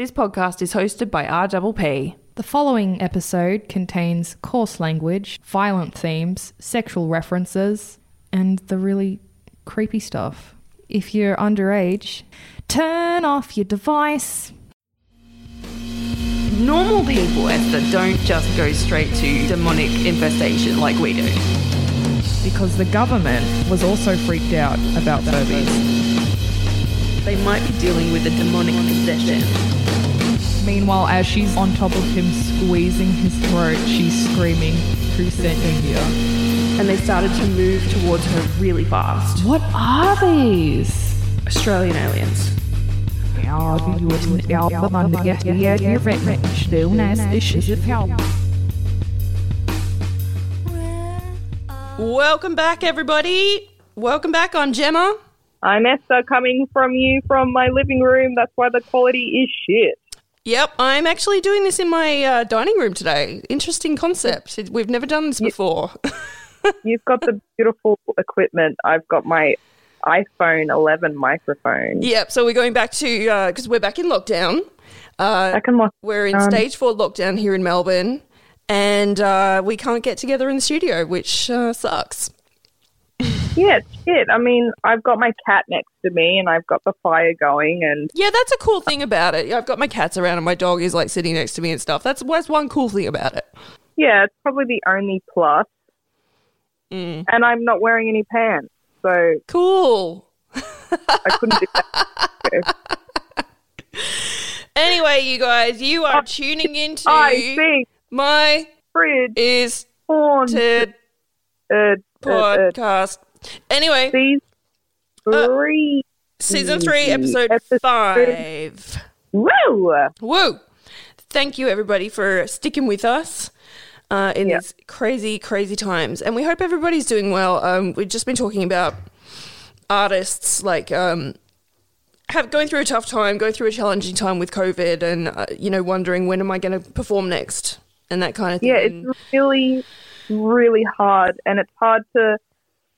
This podcast is hosted by RPP. The following episode contains coarse language, violent themes, sexual references, and the really creepy stuff. If you're underage, turn off your device. Normal people, Esther, don't just go straight to demonic infestation like we do. Because the government was also freaked out about Furbies. They might be dealing with a demonic possession. Meanwhile, as she's on top of him squeezing his throat, she's screaming, Who sent you here? And they started to move towards her really fast. What are these? Australian aliens. Welcome back, everybody. Welcome back on Gemma. I'm Esther coming from you from my living room. That's why the quality is shit. Yep, I'm actually doing this in my uh, dining room today. Interesting concept. We've never done this before. You've got the beautiful equipment. I've got my iPhone 11 microphone. yep, so we're going back to, because we're back in lockdown. Uh, I can watch. we're in um, stage four lockdown here in Melbourne, and uh, we can't get together in the studio, which uh, sucks. Yeah, it's shit. I mean, I've got my cat next to me and I've got the fire going and Yeah, that's a cool thing about it. I've got my cats around and my dog is like sitting next to me and stuff. That's, that's one cool thing about it. yeah, it's probably the only plus. Mm. And I'm not wearing any pants, so Cool. I couldn't do that. Anyway, you guys, you are tuning into I think my fridge is haunted uh, uh, uh, podcast. Anyway, these three. season three, episode Episode- five. Woo! Woo! Thank you, everybody, for sticking with us uh, in Yeah. these crazy, crazy times. And we hope everybody's doing well. Um, we've just been talking about artists like um, have going through a tough time, going through a challenging time with COVID, and uh, you know, wondering when am I going to perform next, and that kind of thing. Yeah, it's really, really hard, and it's hard to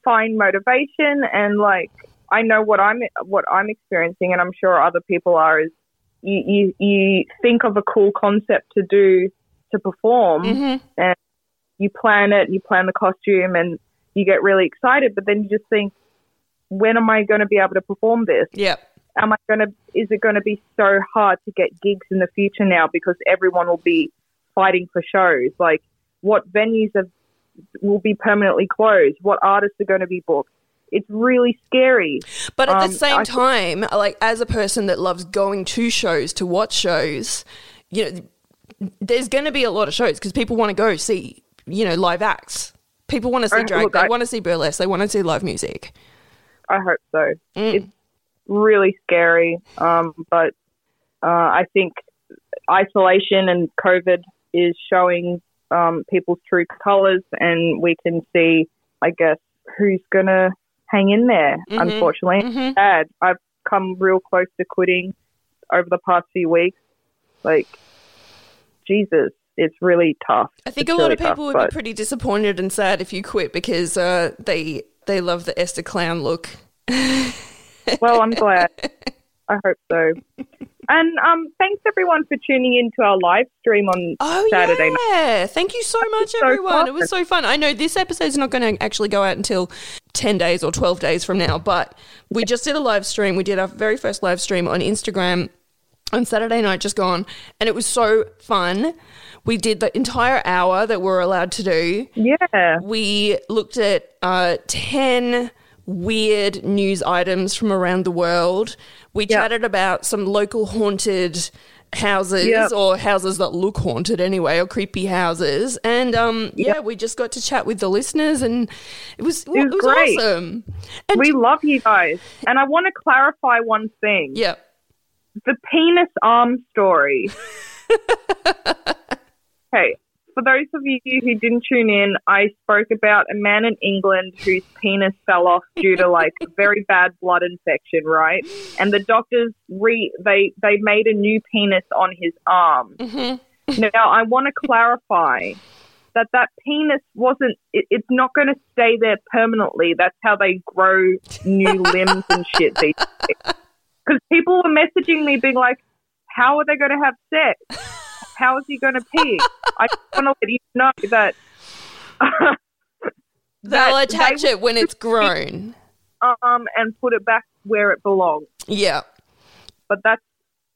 find motivation. And like, I know what I'm what I'm experiencing, and I'm sure other people are. Is you you, you think of a cool concept to do to perform, Mhm. and you plan it, you plan the costume, and you get really excited. But then you just think, when am I going to be able to perform this? Yep. am I going to, is it going to be so hard to get gigs in the future now because everyone will be fighting for shows? Like, what venues have, will be permanently closed? What artists are going to be booked? It's really scary. But at Um, the same I- time, like as a person that loves going to shows to watch shows, you know, there's going to be a lot of shows because people want to go see, you know, live acts. People want to see drag. look, they I- want to see burlesque. They want to see live music. I hope so. Mm. It's really scary. Um, but uh, I think isolation and COVID is showing um, people's true colors, and we can see, I guess, who's going to hang in there, Mhm. unfortunately. Mhm. Sad. I've come real close to quitting over the past few weeks. Like, Jesus, it's really tough. I think It's a lot really of people tough, would but- be pretty disappointed and sad if you quit because uh, they they love the Esther Clown look. Well, I'm glad. I hope so. And um, thanks everyone for tuning in to our live stream on Oh Saturday night. yeah! Thank you so much, so everyone. It was so fun. I know this episode's not going to actually go out until ten days or twelve days from now, but we just did a live stream. We did our very first live stream on Instagram on Saturday night, just gone, and it was so fun. We did the entire hour that we're allowed to do. Yeah. We looked at uh, 10 weird news items from around the world. We Yeah. chatted about some local haunted houses Yeah. or houses that look haunted anyway or creepy houses and um yeah we just got to chat with the listeners and it was it was, was great. awesome and We love you guys. And I want to clarify one thing. yeah The penis arm story. okay. For those of you who didn't tune in, I spoke about a man in England whose penis fell off due to like a very bad blood infection, right? And the doctors re they they made a new penis on his arm. Mhm. Now, I want to clarify that that penis wasn't, it, it's not going to stay there permanently. That's how they grow new limbs and shit these days. Because people were messaging me being like, how are they going to have sex? How is he going to pee? I want to let you know that. They'll attach they it when it's grown. um and put it back where it belongs. Yeah. But that's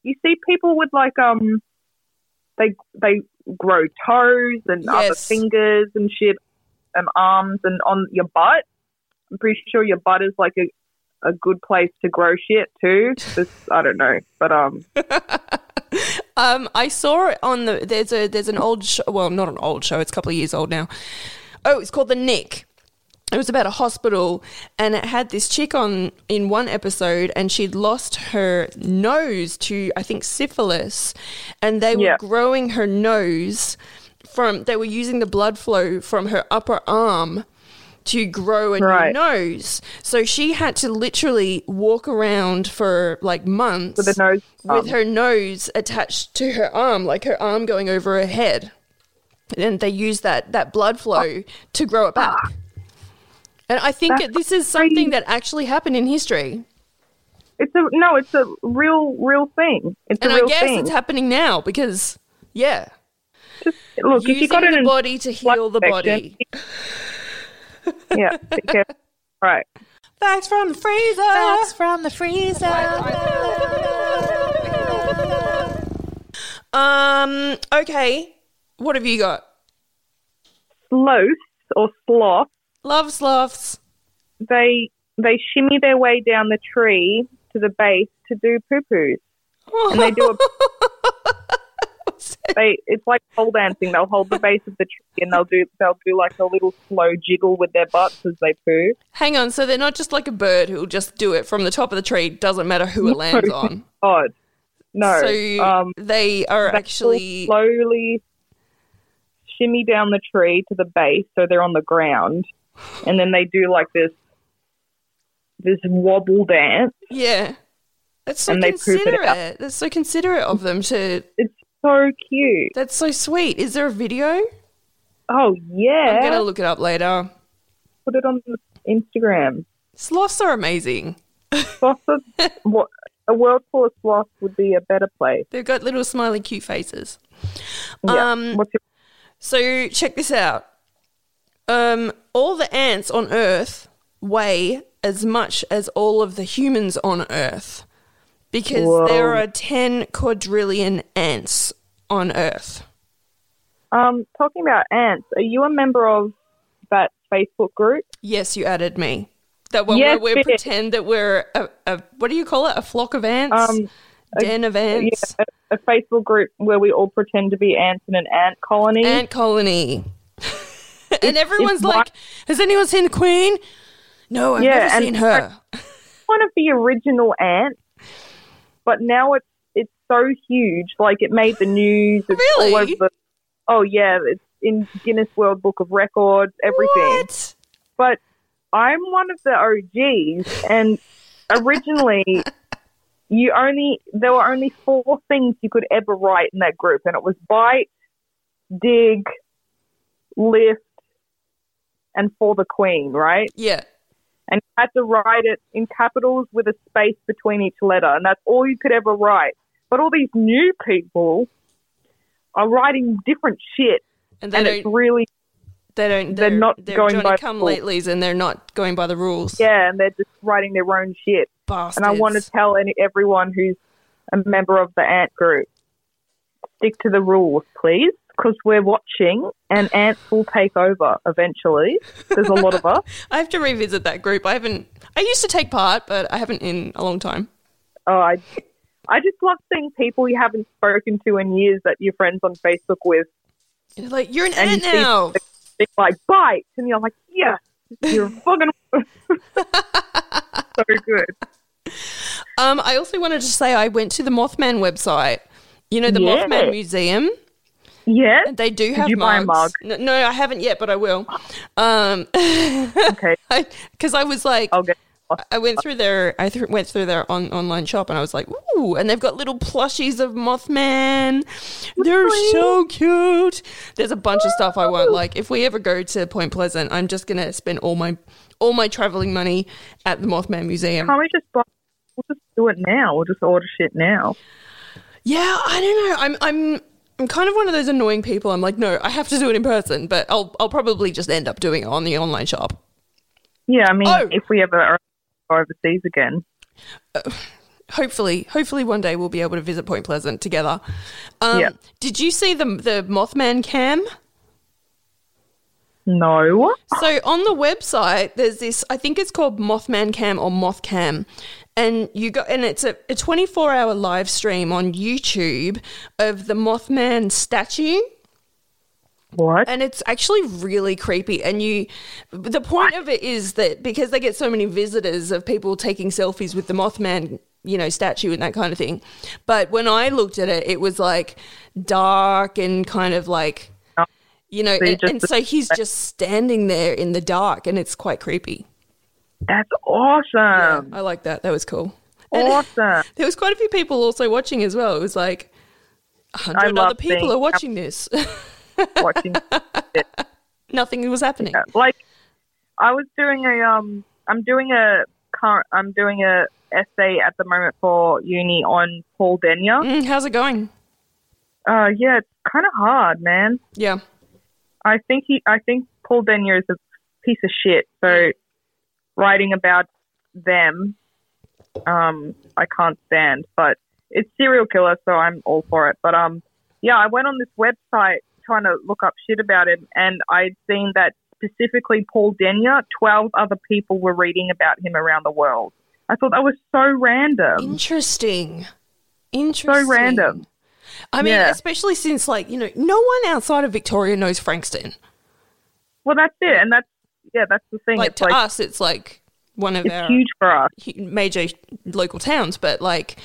you see people with like um they they grow toes and other fingers and shit and arms and on your butt. I'm pretty sure your butt is like a a good place to grow shit too. Just, I don't know, but um, Um, I saw it on the there's a there's an old show. Well, not an old show. It's a couple of years old now. Oh, it's called The Knick. It was about a hospital, and it had this chick on in one episode, and she'd lost her nose to I think syphilis, and they were Yeah. growing her nose from. They were using the blood flow from her upper arm to grow a Right. new nose. So she had to literally walk around for like months with nose. with her nose attached to her arm, like her arm going over her head. And they use that, that blood flow to grow it back. And I think That's this is something that actually happened in history. It's a no. It's a real, real thing. It's And a I real guess thing. it's happening now because, yeah, Look, if you using got the body to heal the body. Yeah, be careful. Right. Facts from the freezer. Facts from the freezer. Um, okay. What have you got? Sloths or sloths, Love sloths. they they shimmy their way down the tree to the base to do poo poos, and they do a they it's like pole dancing. They'll hold the base of the tree and they'll do they'll do like a little slow jiggle with their butts as they poo. Hang on, so they're not just like a bird who'll just do it from the top of the tree, doesn't matter who it lands on. God, no. So um, they are they actually slowly shimmy down the tree to the base, so they're on the ground, and then they do like this this wobble dance. yeah. That's so and they poop it considerate. That's so considerate of them to. It's so cute. That's so sweet. Is there a video? Oh yeah, I'm gonna look it up later. put it on Instagram. Sloths are amazing. Sloths are- what a world full of sloths would be a better place. They've got little smiley, cute faces. Yeah. Um, your, So check this out. Um, all the ants on Earth weigh as much as all of the humans on Earth because Whoa. there are 10 quadrillion ants on Earth. um, talking about ants, are you a member of that Facebook group? Yes, you added me. That one Yes, where we pretend that we're a, a what do you call it? A flock of ants? Um, a- Den of ants? Yeah, a, a Facebook group where we all pretend to be ants in an ant colony. Ant colony. and everyone's it's like, has anyone seen the Queen? No, I've Yeah, never seen her. one of the original ants, but now it's it's so huge. Like it made the news. It's Really? all over the. Oh yeah, it's in Guinness World Book of Records. Everything. What? But I'm one of the OGs, and originally. You only there were only four things you could ever write in that group, and it was bite, dig, lift, and for the queen, right? Yeah. And you had to write it in capitals with a space between each letter, and that's all you could ever write. But all these new people are writing different shit, And they and don't it's really They don't. They're They're, not they're going Johnny by come latelys, and they're not going by the rules. yeah, and they're just writing their own shit. Bastards. And I want to tell any, everyone who's a member of the ant group, stick to the rules, please, because we're watching, and ants will take over eventually. There's a lot of us. I have to revisit that group. I haven't. I used to take part, but I haven't in a long time. Oh, I, I just love seeing people you haven't spoken to in years that you're friends on Facebook with. You're like you're an And ant you now. It's like bite, and you're like, yeah, you're fucking so good. Um, I also wanted to say I went to the Mothman website. You know the Yeah. Mothman Museum. Yeah. They do have you buy a mug? No, no, I haven't yet, but I will. Um, Okay. because I was like, I'll get. I went through their I th- went through their on- online shop and I was like, ooh, and they've got little plushies of Mothman. They're so cute. There's a bunch of stuff I want. Like if we ever go to Point Pleasant, I'm just gonna spend all my all my traveling money at the Mothman Museum. Can't we just buy? We'll just do it now. We'll just order shit now. Yeah, I don't know. I'm I'm I'm kind of one of those annoying people. I'm like, no, I have to do it in person, but I'll I'll probably just end up doing it on the online shop. Yeah, I mean, Oh. if we ever are overseas again, Hopefully, hopefully one day we'll be able to visit Point Pleasant together. Um, Yeah. Did you see the the Mothman cam? no. So on the website, there's this. I think it's called Mothman Cam or Moth Cam, and you got and it's a, a 24 hour live stream on YouTube of the Mothman statue. What? and it's actually really creepy and you the point of it is that because they get so many visitors of people taking selfies with the mothman you know statue and that kind of thing but when i looked at it it was like dark and kind of like you know and, and so he's just standing there in the dark and it's quite creepy That's awesome. i like that that was cool and Awesome. there was quite a few people also watching as well it was like hundred other people are watching this Watching. nothing was happening like, I was doing a um, I'm doing a current, I'm doing a essay at the moment for uni on Paul Denyer. Mm, how's it going Uh, yeah, it's kind of hard, man. yeah I think he, I think Paul Denyer is a piece of shit. So writing about them, um, I can't stand. But it's serial killer, so I'm all for it. But um, yeah, I went on this website trying to look up shit about him, and I'd seen that specifically Paul Denyer, twelve other people were reading about him around the world. I thought that was so random. Interesting. Interesting. So random. I mean, Yeah. especially since, like, you know, no one outside of Victoria knows Frankston. Well, that's it, and that's yeah, that's the thing. Like, it's to like us, it's like one of our huge for us. major local towns, but, like,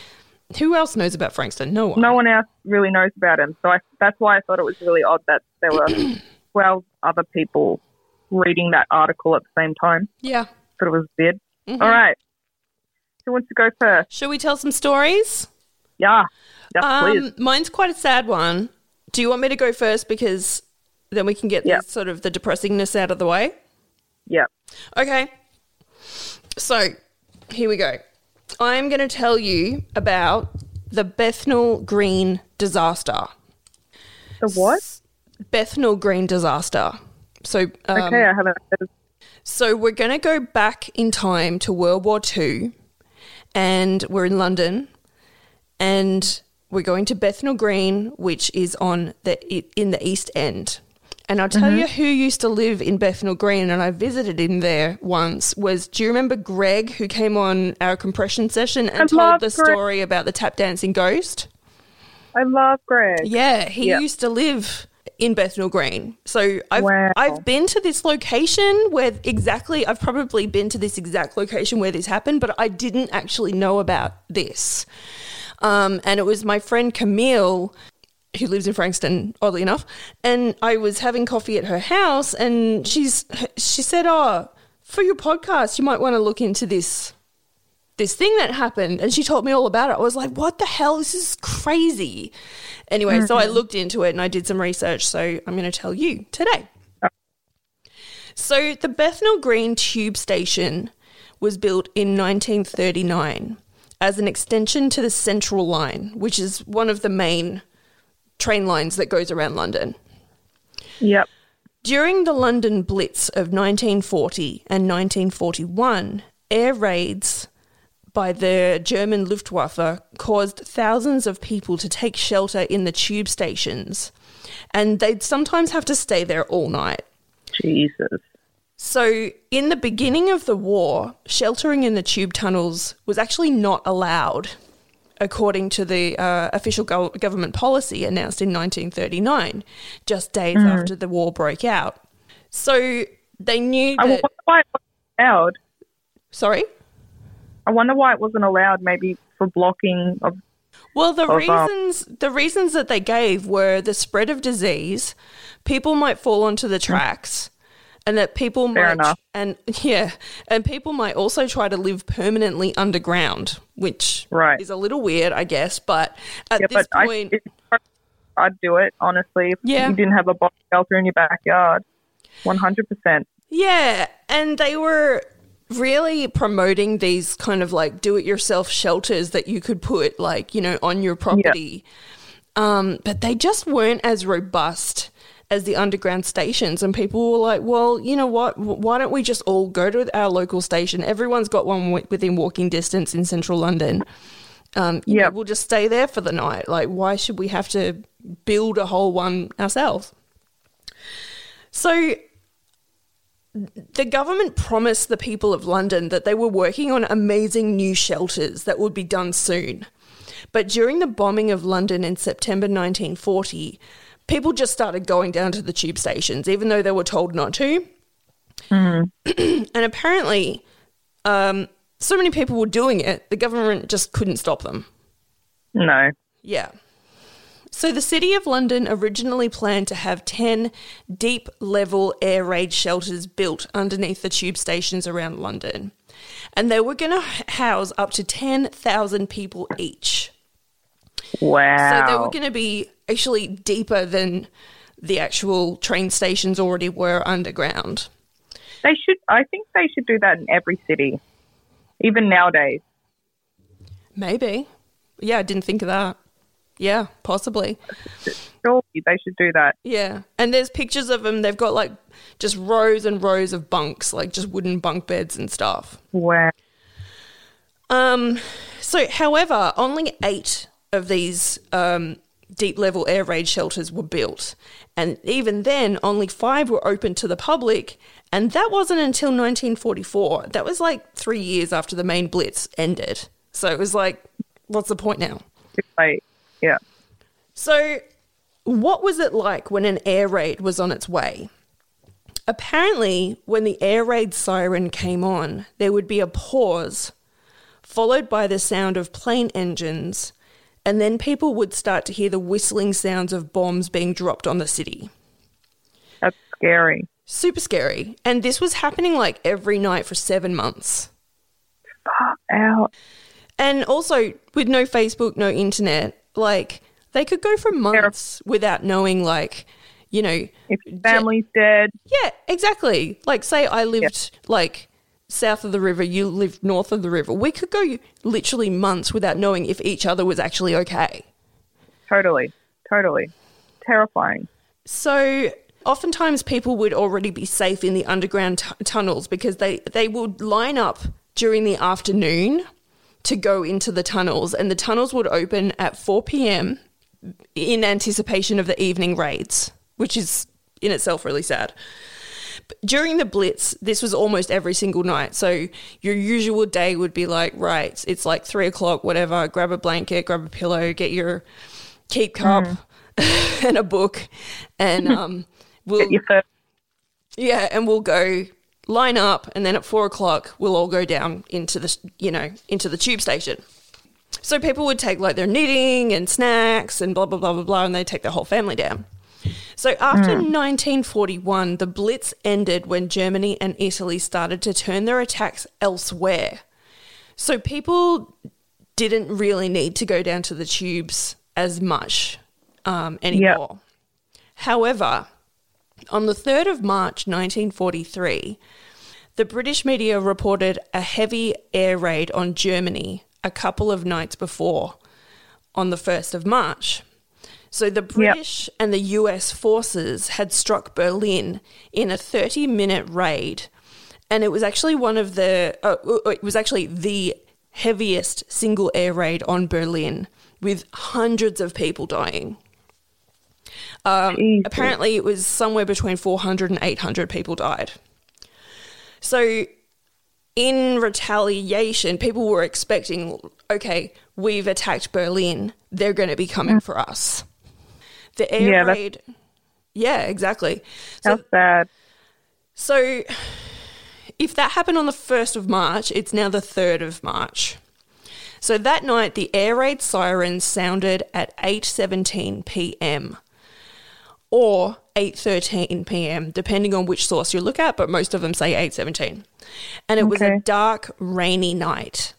who else knows about Frankston? No one. no one else really knows about him. So I, that's why I thought it was really odd that there were 12 other people reading that article at the same time. Yeah. Thought it was weird. Mhm. All right. Who wants to go first? Shall we tell some stories? Yeah. Yes, please. Um, mine's quite a sad one. Do you want me to go first because then we can get Yeah. the, sort of the depressingness out of the way? Yeah. Okay. So, here we go. I'm going to tell you about the Bethnal Green disaster. The what? Bethnal Green disaster. So, um, Okay, I haven't so we're going to go back in time to World War II, and we're in London, and we're going to Bethnal Green, which is on the in the East End. And I'll tell you who used to live in Bethnal Green, and I visited him there once. Was do you remember Greg, who came on our compression session and I told the Greg. story about the tap dancing ghost? I love Greg. Yeah, he Yeah. used to live in Bethnal Green. So I've Wow. I've been to this location where exactly I've probably been to this exact location where this happened, but I didn't actually know about this. Um, and it was my friend Camille who lives in Frankston, oddly enough, and I was having coffee at her house, and she's she said, "Oh, for your podcast, you might want to look into this this thing that happened and she told me all about it. I was like, what the hell? This is crazy. Anyway, so I mm-hmm. looked into it and I did some research. So I'm going to tell you today. So the Bethnal Green Tube Station was built in 1939 as an extension to the Central Line, which is one of the main train lines that goes around London. Yep. During the London Blitz of 1940 and 1941, air raids by the German Luftwaffe caused thousands of people to take shelter in the tube stations, and they'd sometimes have to stay there all night. Jesus. So, in the beginning of the war, sheltering in the tube tunnels was actually not allowed, according to the uh, official go- government policy announced in 1939, just days after the war broke out. So, they knew I that. wonder why it wasn't allowed. Sorry? I wonder why it wasn't allowed, maybe for blocking of. Well, the Of, uh, reasons the reasons that they gave were the spread of disease, people might fall onto the tracks, and that people Fair might enough. and yeah, and people might also try to live permanently underground, which Right. is a little weird, I guess. But at Yeah, this but point, I, i'd do it, honestly, if Yeah. you didn't have a bomb shelter in your backyard. 100%. Yeah, and they were really promoting these kind of like do it yourself shelters that you could put like, you know, on your property. Um, but they just weren't as robust as the underground stations. And people were like, well, you know what? Why don't we just all go to our local station? Everyone's got one within walking distance in central London. Um, Yep. we'll just stay there for the night. Like, why should we have to build a whole one ourselves? So the government promised the people of London that they were working on amazing new shelters that would be done soon. But during the bombing of London in September 1940, people just started going down to the tube stations, even though they were told not to. and apparently, um, so many people were doing it, the government just couldn't stop them. No. Yeah. So the City of London originally planned to have 10 deep level air raid shelters built underneath the tube stations around London. And they were going to house up to 10,000 people each. Wow. So they were going to be actually deeper than the actual train stations already were underground. They should. I think they should do that in every city, even nowadays. Maybe. Yeah, I didn't think of that. Yeah, possibly. Surely they should do that. Yeah. And there's pictures of them. They've got like just rows and rows of bunks, like just wooden bunk beds and stuff. Wow. Um, so, however, only eight of these um, deep level air raid shelters were built. And even then, only five were open to the public. And that wasn't until 1944. That was like three years after the main blitz ended. So it was like, what's the point now? Yeah. So, what was it like when an air raid was on its way? Apparently, when the air raid siren came on, there would be a pause, followed by the sound of plane engines, and then people would start to hear the whistling sounds of bombs being dropped on the city. That's scary. Super scary. And this was happening like every night for seven months. Fuck out. And also, with no Facebook, no internet, like they could go for months without knowing, like, you know, If your family's dead, Yeah, exactly. Like, say I lived like south of the river, you lived north of the river. We could go literally months without knowing if each other was actually okay. totally, totally terrifying. So, oftentimes people would already be safe in the underground t- tunnels because they, they would line up during the afternoon to go into the tunnels, and the tunnels would open at 4 p.m. in anticipation of the evening raids, which is in itself really sad. During the Blitz, this was almost every single night. So your usual day would be like, right, it's like three o'clock, whatever, grab a blanket, grab a pillow, get your keep cup and a book, and um, we'll Get your yeah, and we'll go line up, and then at four o'clock we'll all go down into the you know into the tube station. So people would take like their knitting and snacks and blah blah blah blah blah, and they take their whole family down. So after 1941, the Blitz ended when Germany and Italy started to turn their attacks elsewhere. So people didn't really need to go down to the tubes as much um, anymore. However, on the 3rd of March 1943, the British media reported a heavy air raid on Germany a couple of nights before, on the 1st of March. So the British and the US forces had struck Berlin in a 30 minute raid, and it was actually one of the, uh, uh, it was actually the heaviest single air raid on Berlin, with hundreds of people dying. Um, apparently, it was somewhere between 400 and 800 people died. So, in retaliation, people were expecting, okay, we've attacked Berlin. They're going to be coming for us. The air Yeah, that's- raid. Yeah, exactly. So, How sad. so, if that happened on the 1st of March, it's now the 3rd of March. So that night the air raid sirens sounded at 8:17 p.m. or 8:13 p.m. depending on which source you look at, but most of them say 8:17. And it was a dark, rainy night.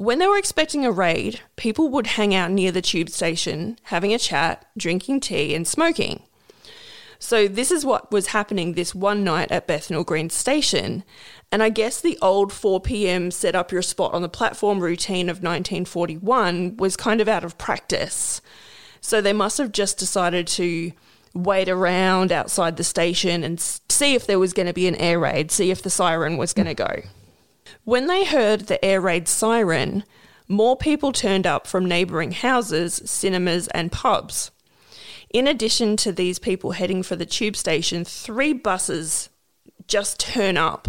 When they were expecting a raid, people would hang out near the tube station, having a chat, drinking tea and smoking. So, this is what was happening this one night at Bethnal Green Station. And I guess the old 4 pm set up your spot on the platform routine of 1941 was kind of out of practice. So, they must have just decided to wait around outside the station and see if there was going to be an air raid, see if the siren was going to go. When they heard the air raid siren, more people turned up from neighbouring houses, cinemas, and pubs. In addition to these people heading for the tube station, three buses just turn up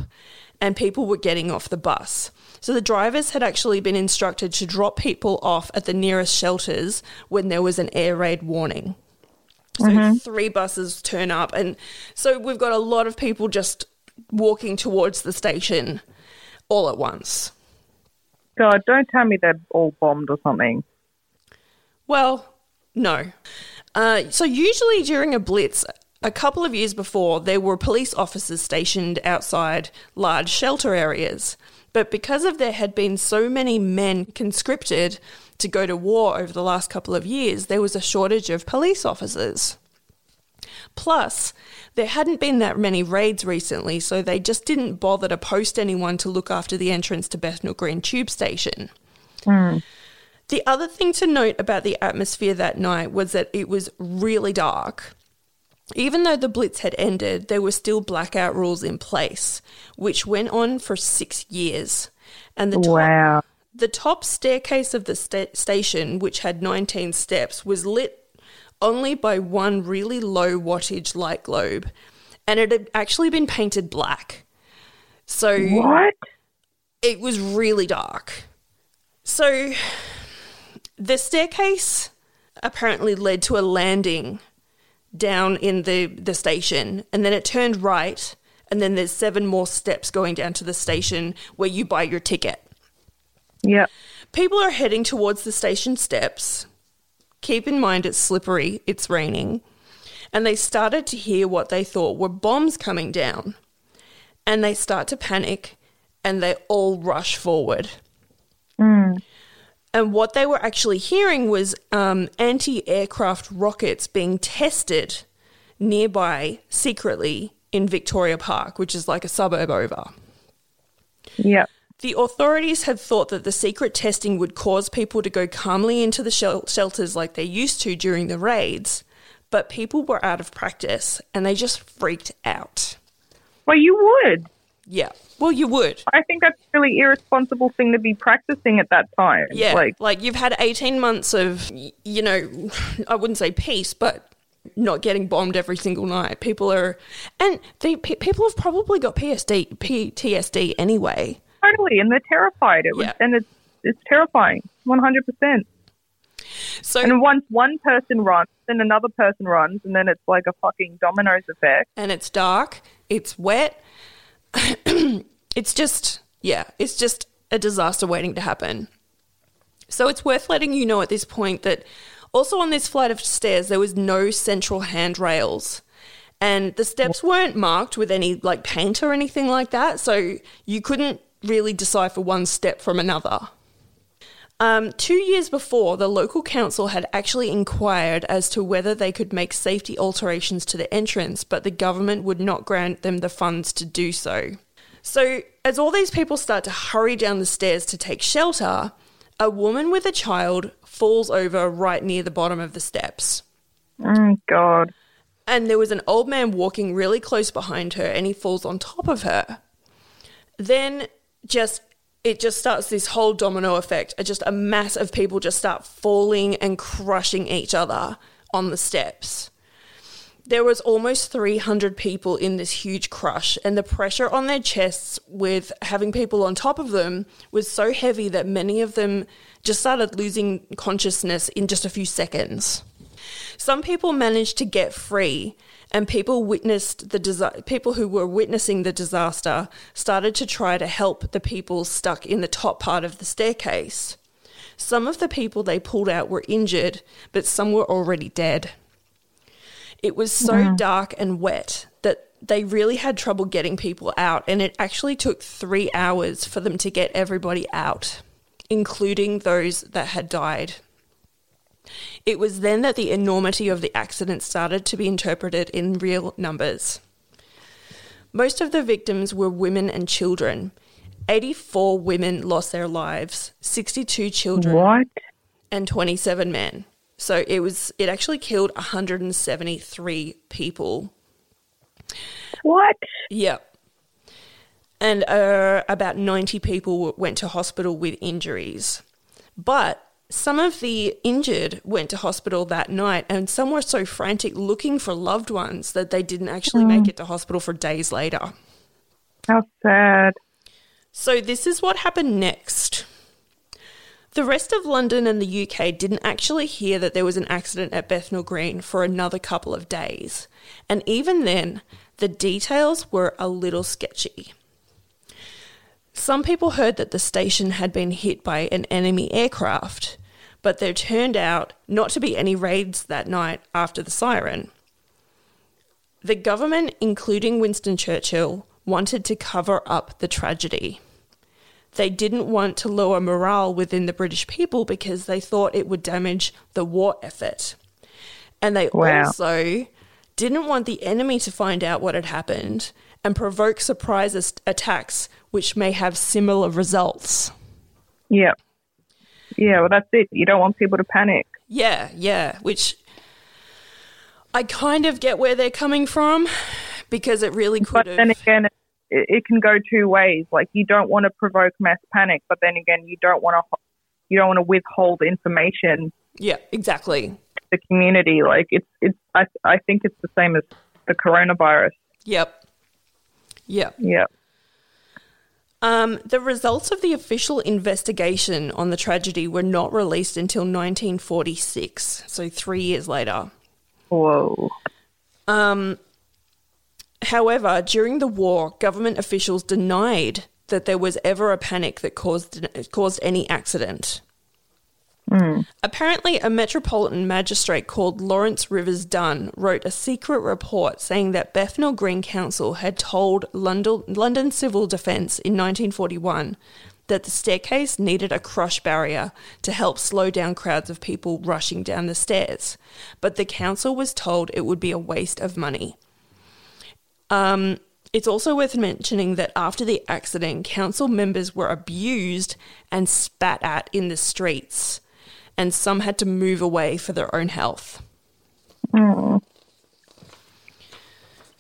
and people were getting off the bus. So the drivers had actually been instructed to drop people off at the nearest shelters when there was an air raid warning. So mm-hmm. three buses turn up, and so we've got a lot of people just walking towards the station all at once. God, don't tell me they're all bombed or something. Well, no. Uh, so usually during a blitz, a couple of years before, there were police officers stationed outside large shelter areas. But because of there had been so many men conscripted to go to war over the last couple of years, there was a shortage of police officers. Plus, there hadn't been that many raids recently, so they just didn't bother to post anyone to look after the entrance to Bethnal Green Tube Station. Mm. The other thing to note about the atmosphere that night was that it was really dark. Even though the Blitz had ended, there were still blackout rules in place, which went on for six years. And the top, wow. the top staircase of the sta- station, which had 19 steps, was lit only by one really low wattage light globe, and it had actually been painted black. So what? It was really dark. So the staircase apparently led to a landing down in the, the station, and then it turned right, and then there's seven more steps going down to the station where you buy your ticket. Yeah. People are heading towards the station steps Keep in mind it's slippery, it's raining. And they started to hear what they thought were bombs coming down. And they start to panic and they all rush forward. Mm. And what they were actually hearing was um, anti aircraft rockets being tested nearby secretly in Victoria Park, which is like a suburb over. Yeah. The authorities had thought that the secret testing would cause people to go calmly into the shel- shelters like they used to during the raids, but people were out of practice and they just freaked out. Well, you would. Yeah. Well, you would. I think that's a really irresponsible thing to be practicing at that time. Yeah. Like, like you've had 18 months of, you know, I wouldn't say peace, but not getting bombed every single night. People are, and they, people have probably got PSD, PTSD anyway. Totally, and they're terrified. It was, Yeah. and it's it's terrifying, one hundred percent. So, And once one person runs, then another person runs, and then it's like a fucking dominoes effect. and it's dark, it's wet. it's just, yeah, it's just a disaster waiting to happen. So it's worth letting you know at this point that also on this flight of stairs, there was no central handrails. And the steps weren't marked with any like paint or anything like that. So you couldn't really decipher one step from another. Um, two years before, the local council had actually inquired as to whether they could make safety alterations to the entrance, but the government would not grant them the funds to do so. So, as all these people start to hurry down the stairs to take shelter, a woman with a child falls over right near the bottom of the steps. Oh God. And there was an old man walking really close behind her, and he falls on top of her. Then, just it just starts this whole domino effect. Just a mass of people just start falling and crushing each other on the steps. There was almost 300 people in this huge crush, and the pressure on their chests with having people on top of them was so heavy that many of them just started losing consciousness in just a few seconds. Some people managed to get free, and people witnessed the disa- people who were witnessing the disaster started to try to help the people stuck in the top part of the staircase. Some of the people they pulled out were injured, but some were already dead. It was so dark and wet that they really had trouble getting people out, and it actually took three hours for them to get everybody out, including those that had died. It was then that the enormity of the accident started to be interpreted in real numbers. Most of the victims were women and children. 84 women lost their lives, 62 children, What? and 27 men. So it was it actually killed 173 people. What? Yep. And uh, about 90 people went to hospital with injuries. But some of the injured went to hospital that night, and some were so frantic looking for loved ones that they didn't actually make hmm. it to hospital for days later. How sad. So, this is what happened next. The rest of London and the UK didn't actually hear that there was an accident at Bethnal Green for another couple of days. And even then, the details were a little sketchy. Some people heard that the station had been hit by an enemy aircraft, but there turned out not to be any raids that night after the siren. The government, including Winston Churchill, wanted to cover up the tragedy. They didn't want to lower morale within the British people because they thought it would damage the war effort. And they Wow. also didn't want the enemy to find out what had happened and provoke surprise attacks which may have similar results. Yeah. Yeah, well, that's it. You don't want people to panic. Yeah, yeah, which I kind of get where they're coming from because it really could But have. then again, it, it can go two ways. Like you don't want to provoke mass panic, but then again, you don't want to you don't want to withhold information yeah, exactly. the community. Like it's it's I I think it's the same as the coronavirus. Yep. Yep. Yeah. Um, the results of the official investigation on the tragedy were not released until 1946, so three years later. Whoa. Um, however, during the war, government officials denied that there was ever a panic that caused caused any accident. Apparently, a metropolitan magistrate called Laurence Rivers Dunne wrote a secret report saying that Bethnal Green Council had told London, London Civil Defence in 1941 that the staircase needed a crush barrier to help slow down crowds of people rushing down the stairs, but the council was told it would be a waste of money. Um, it's also worth mentioning that after the accident, council members were abused and spat at in the streets, and some had to move away for their own health.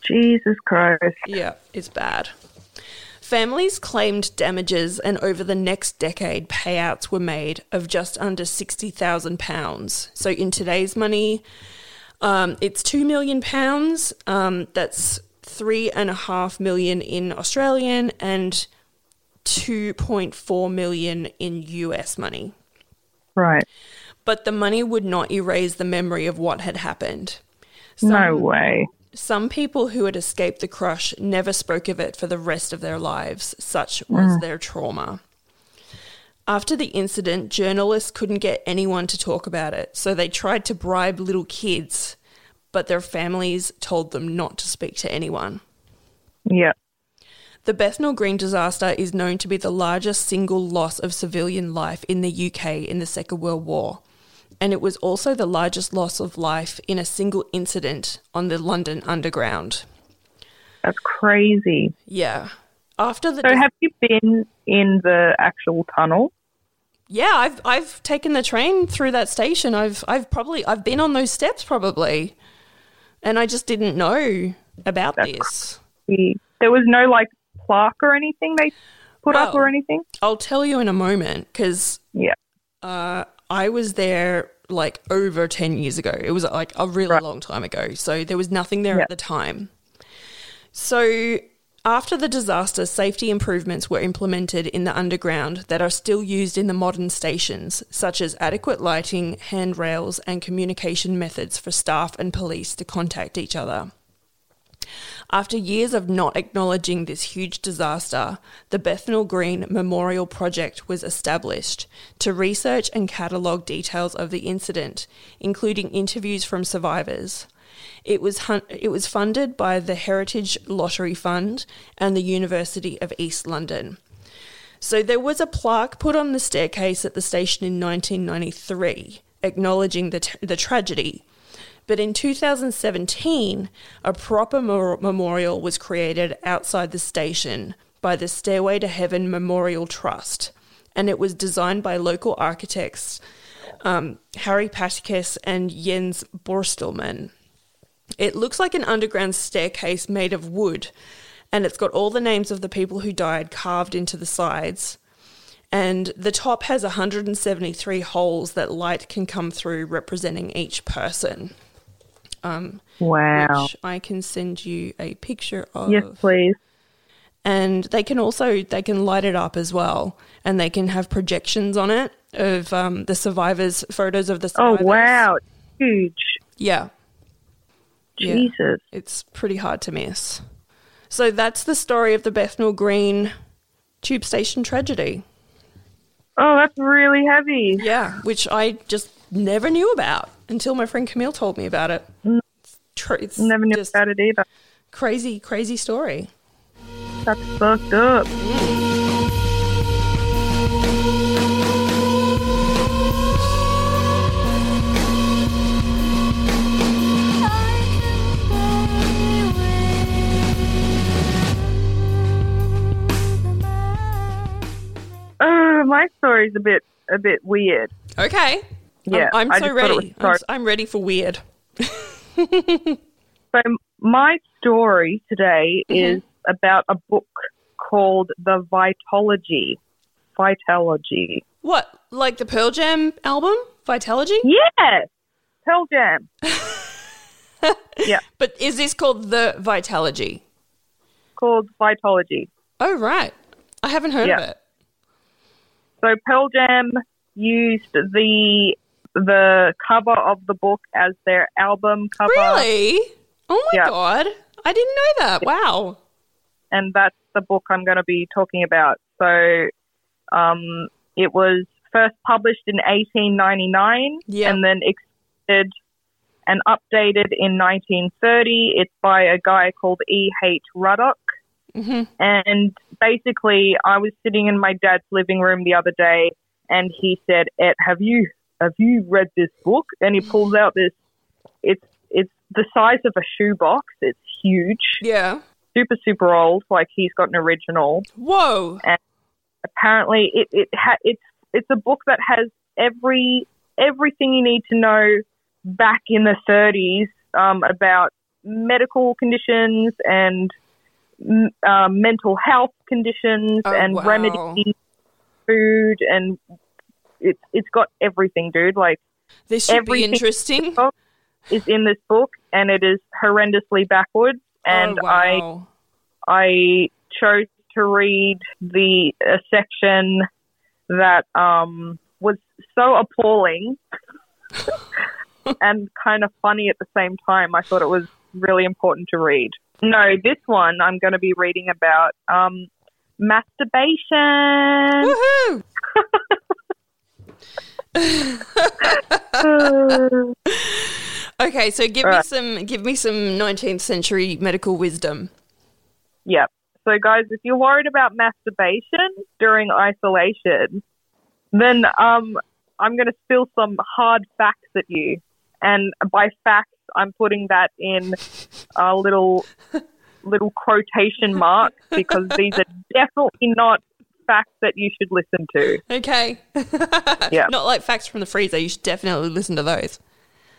Jesus Christ. Yeah, it's bad. Families claimed damages, and over the next decade, payouts were made of just under £60,000. So, in today's money, um, it's £2 million. Um, that's three and a half million in Australian and 2.4 million in US money. Right. But the money would not erase the memory of what had happened. no way. Some people who had escaped the crush never spoke of it for the rest of their lives, such mm. was their trauma. After the incident, journalists couldn't get anyone to talk about it, so they tried to bribe little kids, but their families told them not to speak to anyone. Yeah. The Bethnal Green disaster is known to be the largest single loss of civilian life in the UK in the Second World War, and it was also the largest loss of life in a single incident on the London Underground. That's crazy. Yeah. After the So have you been in the actual tunnel? Yeah, I've I've taken the train through that station. I've I've probably I've been on those steps probably. And I just didn't know about That's this. The- There was no like plaque or anything they put up or anything? I'll tell you in a moment cuz Yeah. uh, I was there like over 10 years ago. It was like a really Right. long time ago. So there was nothing there Yeah. at the time. So after the disaster, safety improvements were implemented in the underground that are still used in the modern stations, such as adequate lighting, handrails, and communication methods for staff and police to contact each other. After years of not acknowledging this huge disaster, the Bethnal Green Memorial Project was established to research and catalogue details of the incident, including interviews from survivors. It was, hun- it was funded by the Heritage Lottery Fund and the University of East London. So there was a plaque put on the staircase at the station in 1993, acknowledging the, t- the tragedy. But in 2017, a proper mor- memorial was created outside the station by the Stairway to Heaven Memorial Trust, and it was designed by local architects um, Harry Patticas and Jens Borstelmann. It looks like an underground staircase made of wood, and it's got all the names of the people who died carved into the sides. And the top has 173 holes that light can come through, representing each person. Um, Wow. which I can send you a picture of. Yes, please. And they can also they can light it up as well, and they can have projections on it of um, the survivors, photos of the survivors. Oh wow, it's huge. Yeah, Yeah. Jesus. it's pretty hard to miss. So that's the story of the Bethnal Green tube station tragedy. Oh, that's really heavy. Yeah, which I just never knew about until my friend Camille told me about it. It's, tr- it's Never knew about it either. crazy, crazy story. That's fucked up. Uh, my story's a bit a bit weird. Okay. Yeah, I'm, I'm so just thought it was ready. I'm, sorry. s- I'm ready for weird. So my story today Mm-hmm. is about a book called The Vitalogy. Vitalogy. What, like the Pearl Jam album, Vitalogy? Yes, Pearl Jam. yeah, But is this called the Vitalogy? called Vitalogy. Oh, right. I haven't heard of it. So Pearl Jam used the the cover of the book as their album cover, Really? Oh my Yeah. god. I didn't know that. Wow. and that's the book I'm going to be talking about. So, um, it was first published in 1899, Yeah. and then extended and updated in 1930. It's by a guy called E. H. Ruddock. hmm And basically, I was sitting in my dad's living room the other day, and he said, "Ed, have you have you read this book?" And he pulls out this. It's it's the size of a shoebox. It's huge, Yeah. super super old. Like he's got an original. Whoa. Apparently, it it ha- it's it's a book that has every everything you need to know back in the 30s um, about medical conditions and uh, mental health conditions Oh, and wow. remedies, food, and it's it's got everything, dude. Like This should be interesting. is in this book, and it is horrendously backwards. And oh, I. I chose to read the a section that um, was so appalling and kind of funny at the same time. I thought it was really important to read. No, this one I'm going to be reading about um, masturbation. Woohoo! Okay, so give me Alright. some give me some 19th century medical wisdom. Yep. So, guys, if you're worried about masturbation during isolation, then um, I'm going to spill some hard facts at you. And by facts, I'm putting that in a little little quotation marks because these are definitely not facts that you should listen to. Okay. Yeah. Not like facts from the freezer. You should definitely listen to those.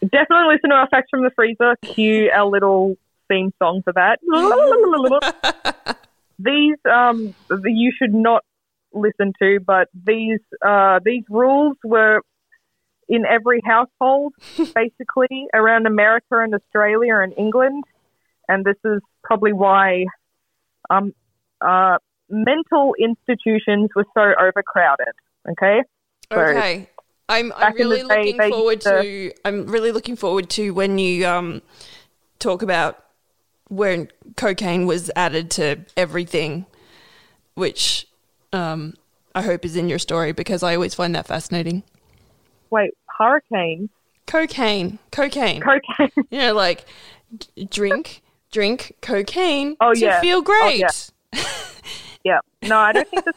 Definitely listen to our facts from the freezer. Cue our little theme song for that. these um you should not listen to, but these uh these rules were in every household basically around America and Australia and England, and this is probably why um uh mental institutions were so overcrowded. Okay. So- Okay. I'm, I'm Back in the really looking forward to- to I'm really looking forward to when you um talk about when cocaine was added to everything, which um I hope is in your story because I always find that fascinating. Wait, hurricane, Cocaine, cocaine. cocaine. you know, like drink, drink cocaine Oh, to yeah. feel Oh, great. yeah. yeah. No, I don't think there's.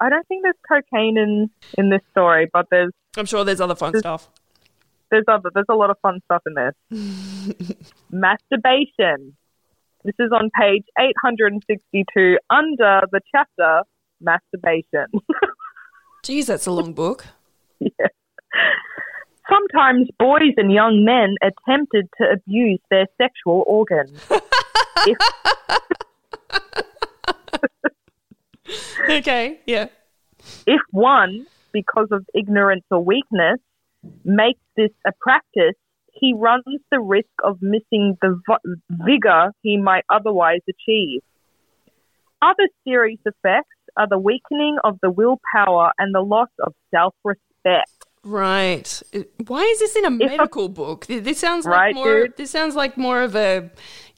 I don't think there's cocaine in in this story, but there's I'm sure there's other fun stuff. there's other there's a lot of fun stuff in this. Masturbation. This is on page 862 under the chapter masturbation. Geez, that's a long book. yeah. Sometimes boys and young men attempted to abuse their sexual organs. if, okay, yeah. if one, because of ignorance or weakness, makes this a practice, he runs the risk of missing the v- vigor he might otherwise achieve. Other serious effects are the weakening of the willpower and the loss of self respect. Right. Why is this in a a- medical book? This sounds like Right, more. dude? This sounds like more of a,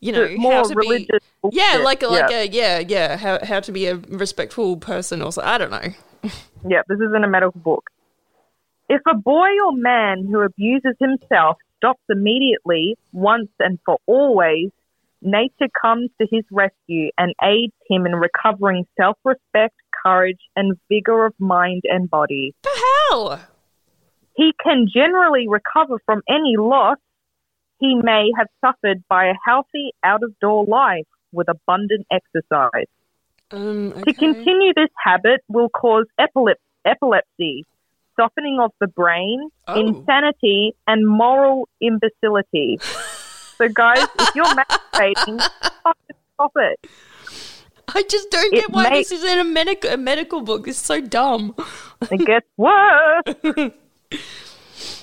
you know, more how to religious. be. Yeah, like a, like yeah. a yeah yeah how how to be a respectful person or so. I don't know. Yeah, this isn't a medical book. If a boy or man who abuses himself stops immediately, once and for always, nature comes to his rescue and aids him in recovering self respect, courage, and vigor of mind and body. The hell. He can generally recover from any loss he may have suffered by a healthy out of door life with abundant exercise. Um. To continue this habit will cause epilep- epilepsy, softening of the brain, Oh. insanity, and moral imbecility. so, guys, if you're masturbating, stop it. I just don't It get why makes- this is in a medical a medical book. It's so dumb. It gets worse.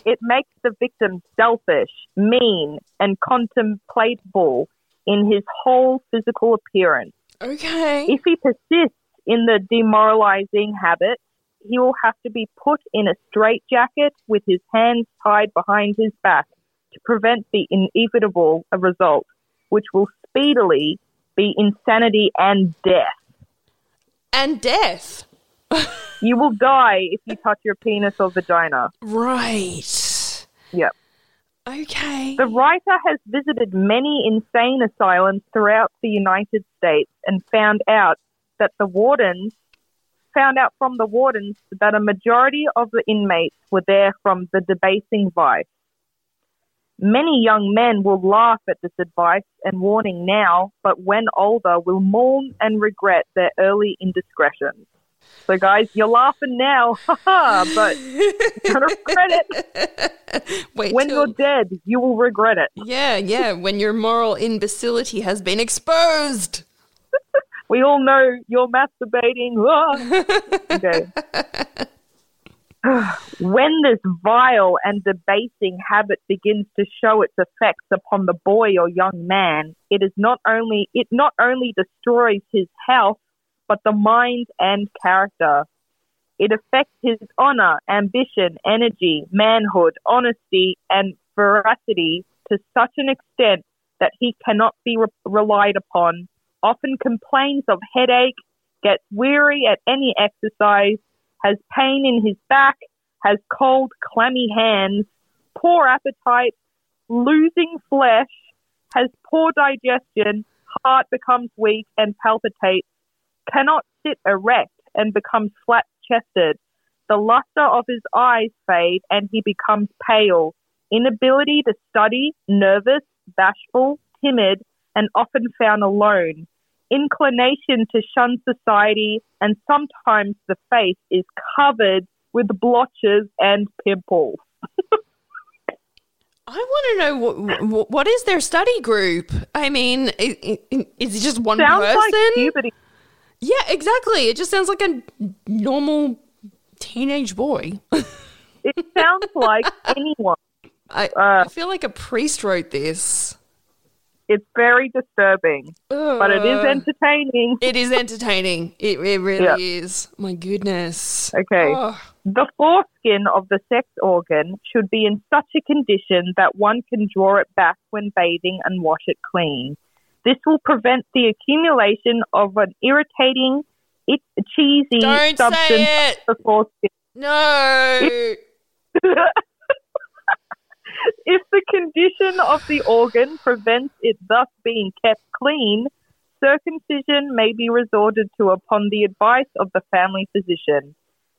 It makes the victim selfish, mean, and contemplatable in his whole physical appearance. Okay. If he persists in the demoralizing habit, he will have to be put in a straitjacket with his hands tied behind his back to prevent the inevitable result, which will speedily be insanity and death. and death. You will die if you touch your penis or vagina. Right. Yep. Okay. The writer has visited many insane asylums throughout the United States and found out that the wardens found out from the wardens that a majority of the inmates were there from the debasing vice. Many young men will laugh at this advice and warning now, but when older will mourn and regret their early indiscretions. So, guys, you're laughing now, but you're gonna regret it. Wait When till- you're dead, you will regret it. Yeah, yeah, when your moral imbecility has been exposed. We all know you're masturbating. Okay. when this vile and debasing habit begins to show its effects upon the boy or young man, it is not only it not only destroys his health, but the mind and character. It affects his honor, ambition, energy, manhood, honesty, and veracity to such an extent that he cannot be re- relied upon, often complains of headache, gets weary at any exercise, has pain in his back, has cold, clammy hands, poor appetite, losing flesh, has poor digestion, heart becomes weak and palpitates, cannot sit erect and becomes flat chested. The luster of his eyes fade and he becomes pale. Inability to study, nervous, bashful, timid, and often found alone. Inclination to shun society, and sometimes the face is covered with blotches and pimples. I want to know what what is their study group? I mean, is it just one Sounds person? like puberty. Yeah, exactly. It just sounds like a normal teenage boy. It sounds like anyone. I, Uh. I feel like a priest wrote this. It's very disturbing, but it is entertaining. It is entertaining. It, it really Yeah. is. My goodness. Okay. Oh. The foreskin of the sex organ should be in such a condition that one can draw it back when bathing and wash it clean. This will prevent the accumulation of an irritating, it, cheesy Don't substance of the. No. if the condition of the organ prevents it thus being kept clean, circumcision may be resorted to upon the advice of the family physician.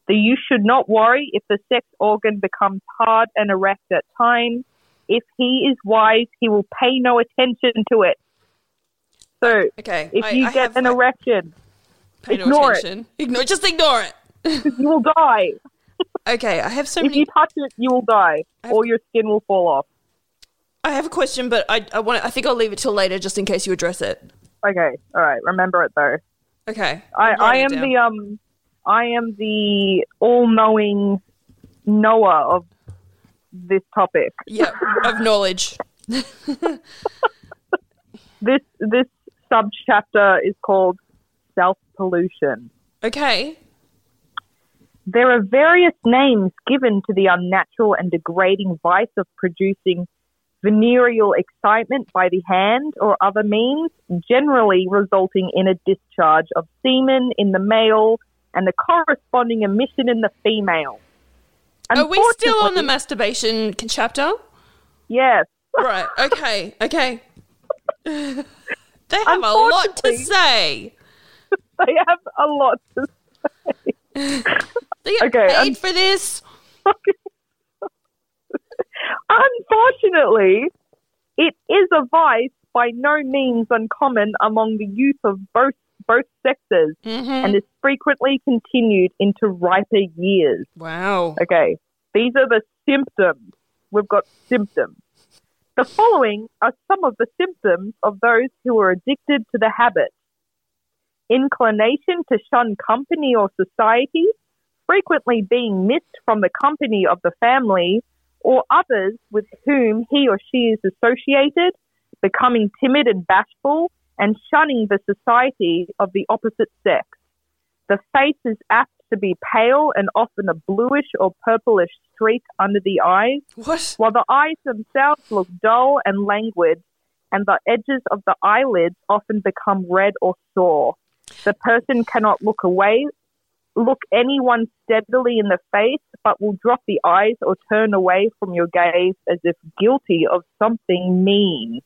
that you should not worry if the sex organ becomes hard and erect at times. If he is wise, he will pay no attention to it. So, Okay. if I- you I get an like, erection, ignore it. Ignore. Just ignore it. you will die. Okay. I have so If many. If you touch it, you will die, I've- or your skin will fall off. I have a question, but I I want. I think I'll leave it till later, just in case you address it. Okay, all right. Remember it though. Okay. I, I am down. the um, I am the all-knowing knower of this topic. yeah of knowledge. This this subchapter is called self-pollution. Okay. There are various names given to the unnatural and degrading vice of producing venereal excitement by the hand or other means, generally resulting in a discharge of semen in the male and the corresponding emission in the female. Are we still on the masturbation chapter? Yes. Right. Okay. Okay. they have a lot to say. They have a lot to say. They get Okay, paid for this. Unfortunately, it is a vice by no means uncommon among the youth of both both sexes hmm and is frequently continued into riper years. Wow. Okay, these are the symptoms. We've got symptoms. The following are some of the symptoms of those who are addicted to the habit. Inclination to shun company or society, frequently being missed from the company of the family or others with whom he or she is associated, becoming timid and bashful, and shunning the society of the opposite sex. The face is apt to be pale and often a bluish or purplish streak under the eyes, What? while the eyes themselves look dull and languid, and the edges of the eyelids often become red or sore. The person cannot look away, look anyone steadily in the face, but will drop the eyes or turn away from your gaze as if guilty of something mean.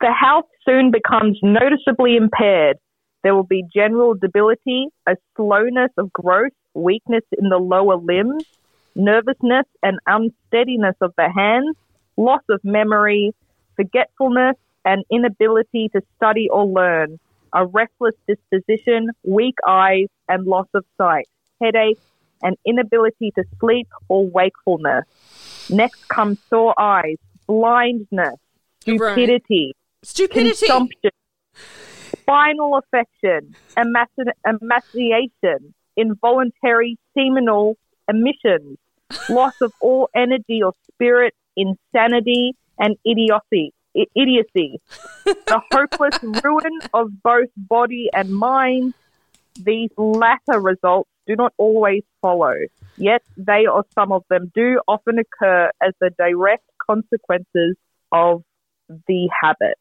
The health soon becomes noticeably impaired. There will be general debility, a slowness of growth, weakness in the lower limbs, nervousness and unsteadiness of the hands, loss of memory, forgetfulness, and inability to study or learn, a restless disposition, weak eyes, and loss of sight, headache, and inability to sleep or wakefulness. Next comes sore eyes, blindness, stupidity, Stupidity. consumption, spinal affection, emaci- emaciation, involuntary seminal emissions, loss of all energy or spirit, insanity, and idiocy. Idiocy, the hopeless ruin of both body and mind. These latter results do not always follow, yet they or some of them do often occur as the direct consequences of the habit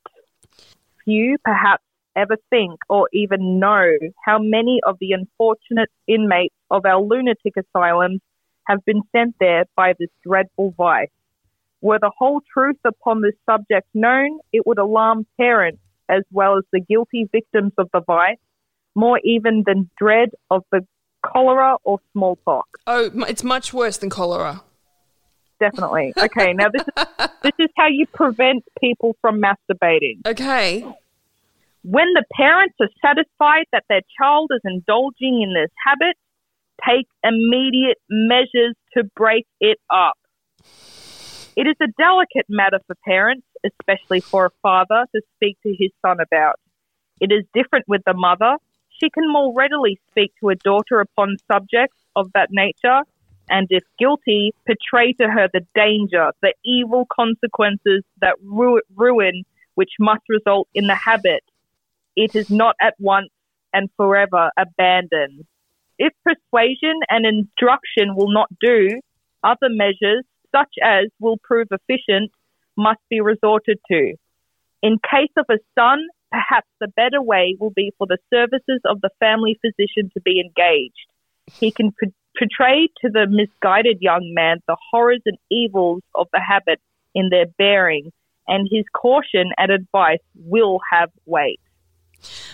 few perhaps ever think or even know how many of the unfortunate inmates of our lunatic asylums have been sent there by this dreadful vice. Were the whole truth upon this subject known, it would alarm parents as well as the guilty victims of the vice, more even than dread of the cholera or smallpox. oh, it's much worse than cholera. Definitely. Okay, now this is this is how you prevent people from masturbating. Okay. When the parents are satisfied that their child is indulging in this habit, take immediate measures to break it up. It is a delicate matter for parents, especially for a father, to speak to his son about. It is different with the mother. She can more readily speak to a daughter upon subjects of that nature, and if guilty, portray to her the danger, the evil consequences that ru- ruin which must result in the habit it is not at once and forever abandoned. If persuasion and instruction will not do, other measures, such as will prove efficient, must be resorted to. In case of a son, perhaps the better way will be for the services of the family physician to be engaged. He can portray to the misguided young man the horrors and evils of the habit in their bearing, and his caution and advice will have weight.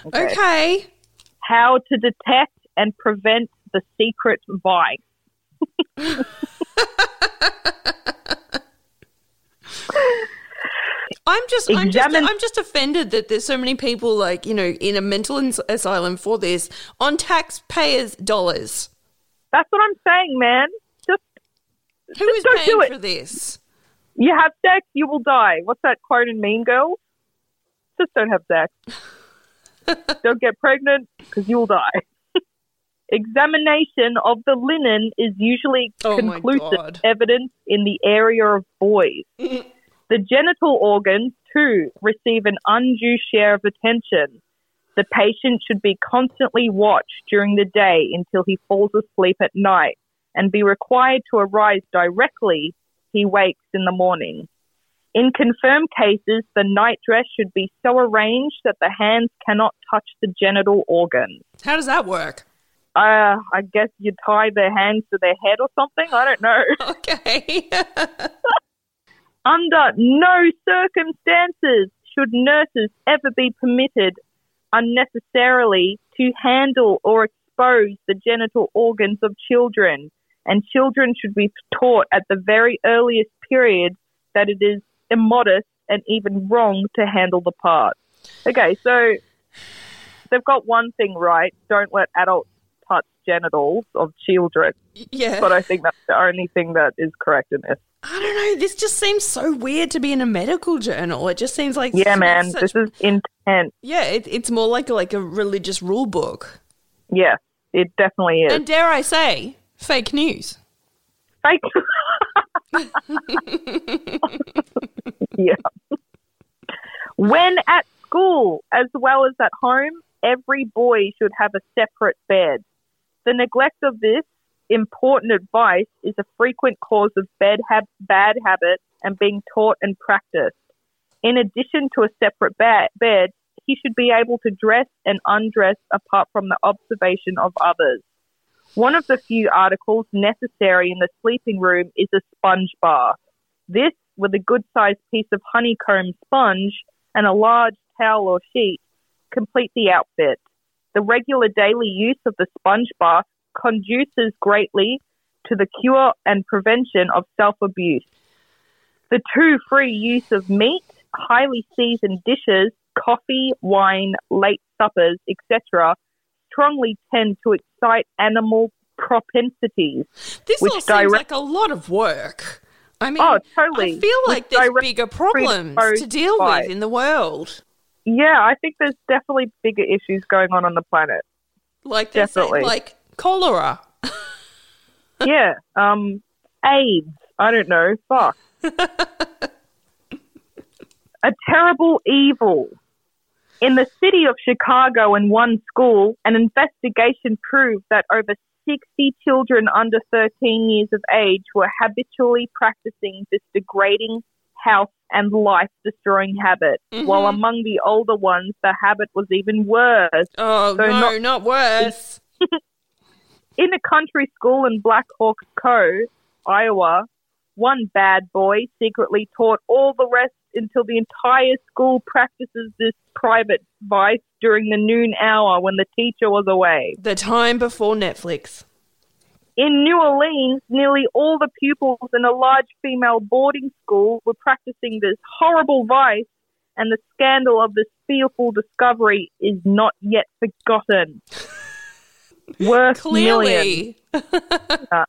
Okay. How to detect and prevent the secret vice. I'm just, I'm just, I'm just offended that there's so many people like you know in a mental ins- asylum for this on taxpayers' dollars. That's what I'm saying, man. Just Who Just is don't paying do it. for this? you have sex, you will die. What's that quote in Mean Girls? Just don't have sex. don't get pregnant because you will die. Examination of the linen is usually Oh conclusive evidence in the area of boys. the genital organs, too, receive an undue share of attention. The patient should be constantly watched during the day until he falls asleep at night and be required to arise directly he wakes in the morning. In confirmed cases, the night dress should be so arranged that the hands cannot touch the genital organs. How does that work? Uh, I guess you tie their hands to their head or something. I don't know. Okay. Under no circumstances should nurses ever be permitted unnecessarily to handle or expose the genital organs of children, and children should be taught at the very earliest period that it is immodest and even wrong to handle the parts. Okay, so they've got one thing right don't let adults touch genitals of children, yeah. but I think that's the only thing that is correct in this. I don't know. This just seems so weird to be in a medical journal. It just seems like Yeah, man, such- this is intense. yeah. It, it's more like a, like a religious rule book, Yeah, it definitely is. and dare I say, fake news. Fake. yeah. When at school, as well as at home, every boy should have a separate bed. The neglect of this important advice is a frequent cause of hab- bad habits and being taught and practiced. In addition to a separate ba- bed, he should be able to dress and undress apart from the observation of others. One of the few articles necessary in the sleeping room is a sponge bath. This, with a good sized piece of honeycomb sponge and a large towel or sheet, complete the outfit. The regular daily use of the sponge bath conduces greatly to the cure and prevention of self abuse. The two free use of meat, highly seasoned dishes, coffee, wine, late suppers, etc., strongly tend to excite animal propensities. This Which all seems direct- like a lot of work. I mean, Oh, totally. I feel Which like there's bigger problems to deal by- with in the world. Yeah, I think there's definitely bigger issues going on on the planet. Like Definitely. like cholera. yeah, um, AIDS. I don't know. Fuck. a terrible evil. In the city of Chicago, in one school, an investigation proved that over 60 children under 13 years of age were habitually practicing this degrading health and life destroying habit, mm-hmm. while among the older ones, the habit was even worse. Oh So no, not- not worse. in a country school in Black Hawk Cove, Iowa, one bad boy secretly taught all the rest until the entire school practices this private vice during the noon hour when the teacher was away. The time before Netflix. In New Orleans, nearly all the pupils in a large female boarding school were practicing this horrible vice, and the scandal of this fearful discovery is not yet forgotten. Worth millions. Clearly. Uh,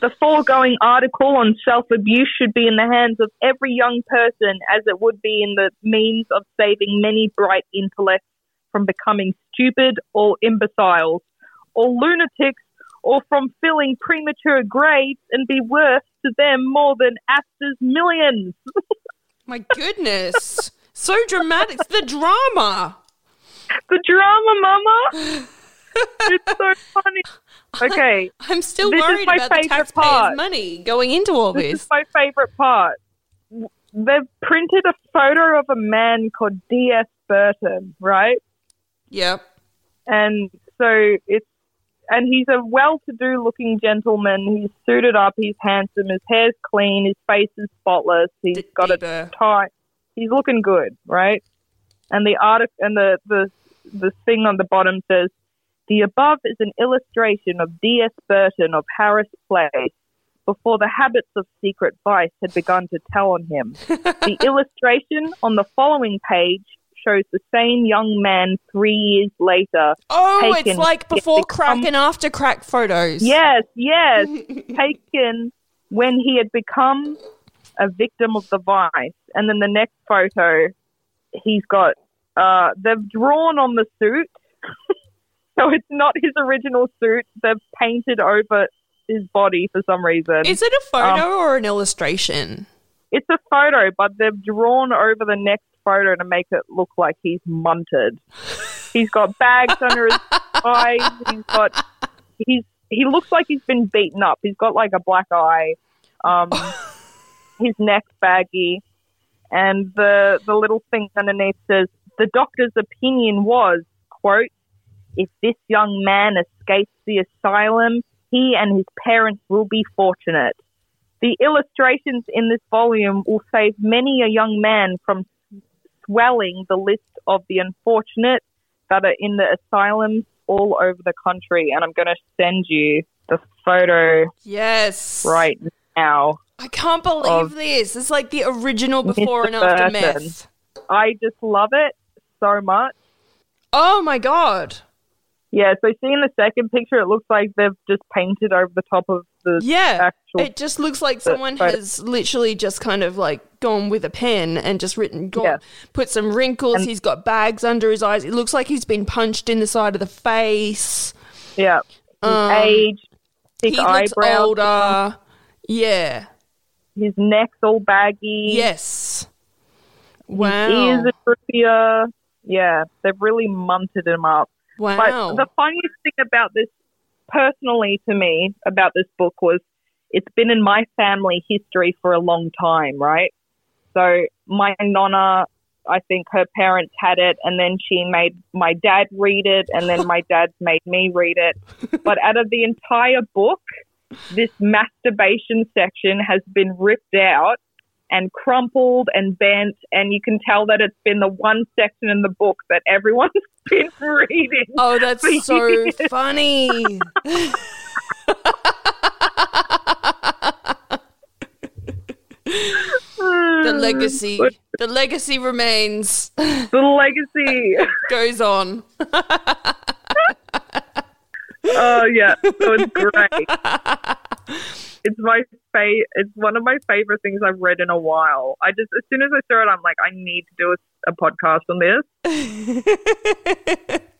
The foregoing article on self abuse should be in the hands of every young person, as it would be in the means of saving many bright intellects from becoming stupid or imbeciles or lunatics or from filling premature graves and be worth to them more than Astor's millions. My goodness. so dramatic. It's the drama. the drama, mama! it's so funny. Okay, I'm still This is worried my about the taxpayers' part. money going into all this this. is my favorite part. They've printed a photo of a man called D.S. Burton, right? Yep. and so it's and he's a well-to-do looking gentleman. He's suited up. He's handsome. His hair's clean. His face is spotless. He's D- got a tie. He's looking good, right? And the article and the the the thing on the bottom says, The above is an illustration of D.S. Burton of Harris Place before the habits of secret vice had begun to tell on him. the illustration on the following page shows the same young man three years later. Oh, it's like before crack com- and after crack photos. Yes, yes, taken when he had become a victim of the vice. And then the next photo, he's got, uh, they've drawn on the suit. So it's not his original suit. They've painted over his body for some reason. Is it a photo Um, or an illustration? It's a photo, but they've drawn over the next photo to make it look like he's munted. He's got bags under his eyes. He's got he's he looks like he's been beaten up. He's got like a black eye. Um, his neck baggy, and the the little thing underneath says the doctor's opinion was quote if this young man escapes the asylum, he and his parents will be fortunate. The illustrations in this volume will save many a young man from swelling the list of the unfortunate that are in the asylums all over the country. And I'm going to send you the photo Yes. right now. I can't believe this. It's like the original before Mr. and after Burton. meth. I just love it so much. Oh my god. Yeah, so see in the second picture, it looks like they've just painted over the top of the Yeah. actual. It just looks like someone photo. has literally just kind of like gone with a pen and just written, gone, Yeah. put some wrinkles. And- he's got bags under his eyes. It looks like he's been punched in the side of the face. yeah, his Um, age, thick he looks older. Yeah. his neck's all baggy. Yes. His Wow. ears are drippier. Yeah, they've really munted him up. Wow. But the funniest thing about this, personally to me, about this book was it's been in my family history for a long time, right? So my nonna, I think her parents had it, and then she made my dad read it, and then my dad made me read it. But out of the entire book, this masturbation section has been ripped out and crumpled and bent, and you can tell that it's been the one section in the book that everyone's been reading. oh, that's so years. funny. the legacy. The legacy remains. The legacy. Goes on. Oh yeah, so it's great. It's my fa- It's one of my favorite things I've read in a while. I just as soon as I saw it, I'm like, I need to do a, a podcast on this.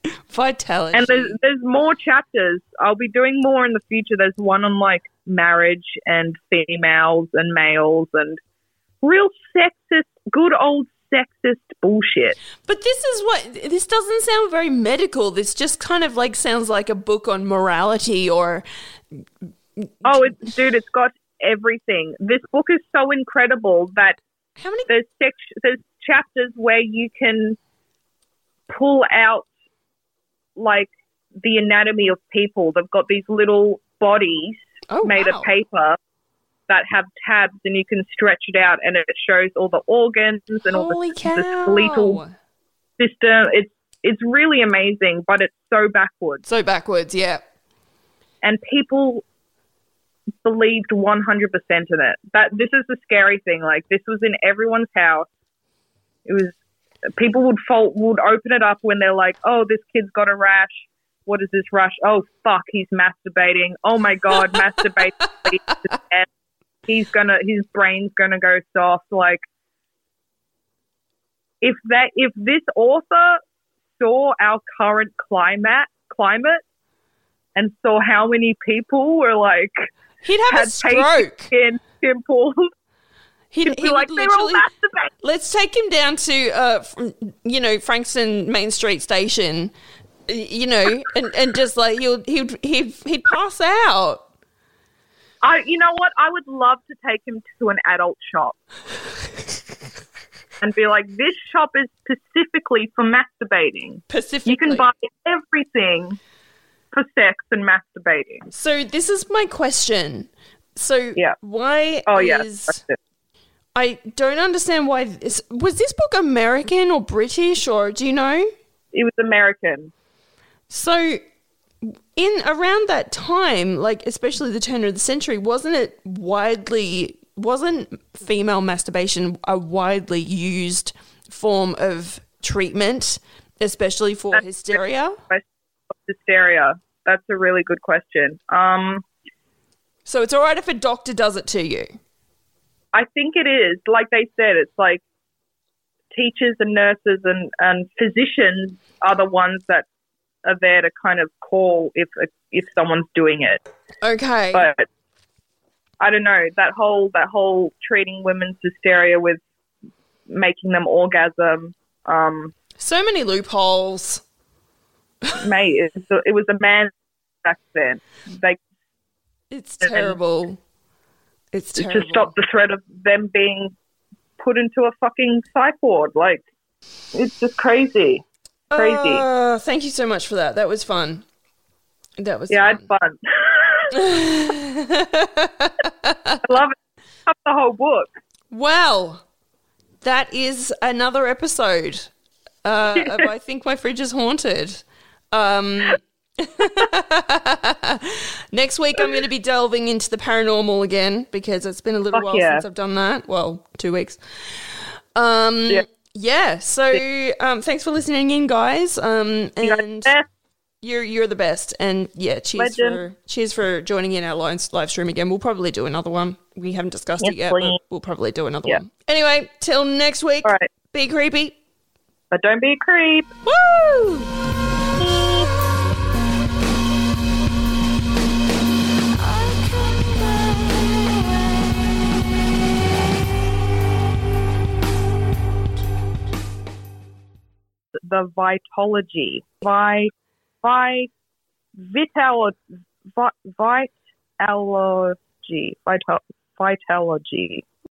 Vitality. And there's there's more chapters. I'll be doing more in the future. There's one on like marriage and females and males and real sexist, good old sexist bullshit. But this is what this doesn't sound very medical. This just kind of like sounds like a book on morality or Oh, it's, dude, it's got everything. This book is so incredible that how many there's sec- there's chapters where you can pull out like the anatomy of people. They've got these little bodies oh, made wow. of paper that have tabs, and you can stretch it out, and it shows all the organs and all the, the skeletal system. It's it's really amazing, but it's so backwards, So backwards, yeah. and people believed 100% in it. That this is the scary thing. Like this was in everyone's house. It was people would fault would open it up when they're like, "Oh, this kid's got a rash. What is this rash? Oh, fuck, he's masturbating. Oh my god, masturbating. leads to death. He's gonna his brain's gonna go soft." Like if that if this author saw our current climate climate and saw how many people were like He'd have a stroke. skin pimples. He'd, He'd be like, they're all masturbating. Let's take him down to, uh, you know, Frankston Main Street Station, you know, and, and just like he'll he'd he'd he'd pass out. I, you know what? I would love to take him to an adult shop and be like, this shop is specifically for masturbating. Specifically, You can buy everything for sex and masturbating. So this is my question. So Yeah. why Oh is it. I don't understand why this was this book American or British or do you know? it was American. So in around that time, like especially the turn of the century, wasn't it widely wasn't female masturbation a widely used form of treatment, especially for That's hysteria? Hysteria. That's a really good question. Um, So it's all right if a doctor does it to you. I think it is. Like they said, it's like teachers and nurses and, and physicians are the ones that are there to kind of call if if someone's doing it. Okay. But I don't know that whole that whole treating women's hysteria with making them orgasm. Um, so many loopholes. Mate, it was, a, it was a man back then. They It's terrible. It's to stop the threat of them being put into a fucking psych ward. Like it's just crazy. Crazy. Uh, thank you so much for that. That was fun. That was Yeah, I fun. had fun. I love it. Up the whole book. Well, that is another episode uh, of I Think My Fridge is Haunted. Um, next week, I'm going to be delving into the paranormal again because it's been a little Fuck while yeah. since I've done that. Well, two weeks. Um, Yeah. yeah. So, um, thanks for listening in, guys. Um, and you're you're the best. And yeah, cheers Legend. for cheers for joining in our live stream again. We'll probably do another one. We haven't discussed Yes, it yet, but we'll probably do another Yeah. one. Anyway, till next week. All right. Be creepy. But don't be a creep. Woo! The vitalogy. Vi, vi, vitalo, vi, vitalogy. Vital, vitalogy.